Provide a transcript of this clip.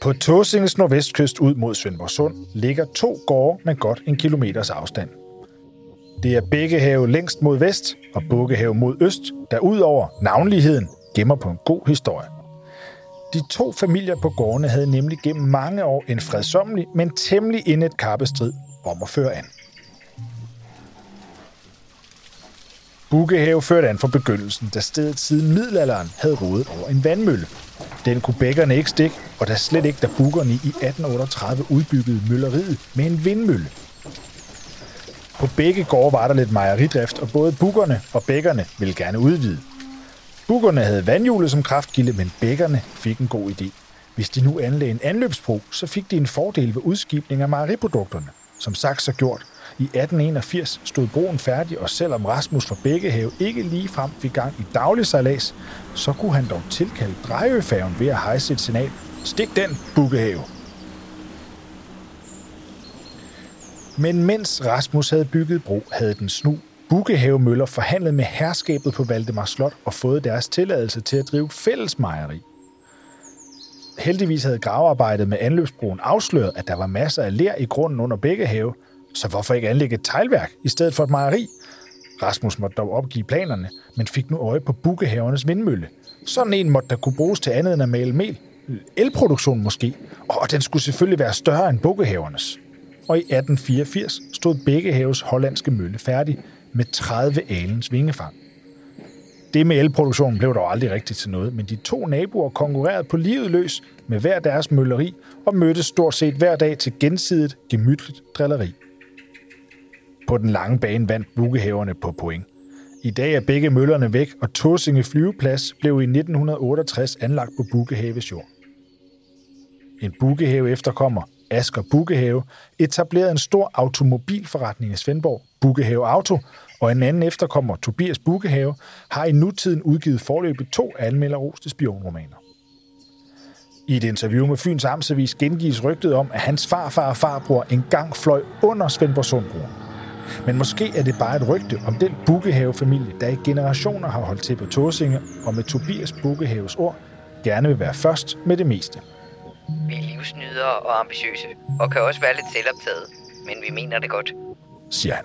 På Tåsinges nordvestkyst ud mod Svendborg Sund ligger to gårde med godt en kilometers afstand. Det er Bækkehave længst mod vest og Bukkehave mod øst, der udover navnligheden gemmer på en god historie. De to familier på gårdene havde nemlig gennem mange år en fredsommelig, men temmelig indet kappestrid om at føre an. Bukkehave førte an fra begyndelsen, da stedet siden middelalderen havde rodet over en vandmølle. Den kunne bækkerne ikke stikke, og der slet ikke, da bukkerne i 1838 udbyggede mølleriet med en vindmølle. På begge gårde var der lidt mejeridrift, og både bukkerne og bækkerne ville gerne udvide. Bukkerne havde vandhjulet som kraftkilde, men bækkerne fik en god idé. Hvis de nu anlagde en anløbsbro, så fik de en fordel ved udskibning af mejeriprodukterne. Som sagt så gjort. I 1881 stod broen færdig, og selvom Rasmus fra Bækkehave ikke lige frem fik gang i daglig sejlads, så kunne han dog tilkalde Drejøfærgen ved at hejse et signal. Stik den, Bukkehave! Men mens Rasmus havde bygget bro, havde den snu Bukkehavemøller forhandlet med herskabet på Valdemar Slot og fået deres tilladelse til at drive fællesmejeri. Heldigvis havde gravearbejdet med anløbsbroen afsløret, at der var masser af ler i grunden under Bækkehave, så hvorfor ikke anlægge et teglværk i stedet for et mejeri? Rasmus måtte dog opgive planerne, men fik nu øje på Bukkehavernes vindmølle. Sådan en måtte der kunne bruges til andet end at male mel. Elproduktion måske, og den skulle selvfølgelig være større end Bukkehavernes. Og i 1884 stod Bækkehaves hollandske mølle færdig med 30 alens vingefang. Det med elproduktionen blev dog aldrig rigtigt til noget, men de to naboer konkurrerede på livet løs med hver deres mølleri og mødtes stort set hver dag til gensidigt gemytligt drilleri. På den lange bane vandt bukkehaverne på point. I dag er begge møllerne væk, og Tåsinge flyveplads blev i 1968 anlagt på Bukkehaves jord. En bukkehave efterkommer, Asker Bukkehave, etablerede en stor automobilforretning i Svendborg, Bukkehave Auto, og en anden efterkommer, Tobias Bukkehave, har i nutiden udgivet forløbet to anmelderoste spionromaner. I et interview med Fyns Amtsavis gengives rygtet om, at hans farfar og farbror engang fløj under Svendborgsundbroen. Men måske er det bare et rygte om den Bukkehave-familie, der i generationer har holdt til på Tåsinge, og med Tobias Bukkehaves ord gerne vil være først med det meste. Vi er livsnydere og ambitiøse, og kan også være lidt selvoptaget, men vi mener det godt. Siger han.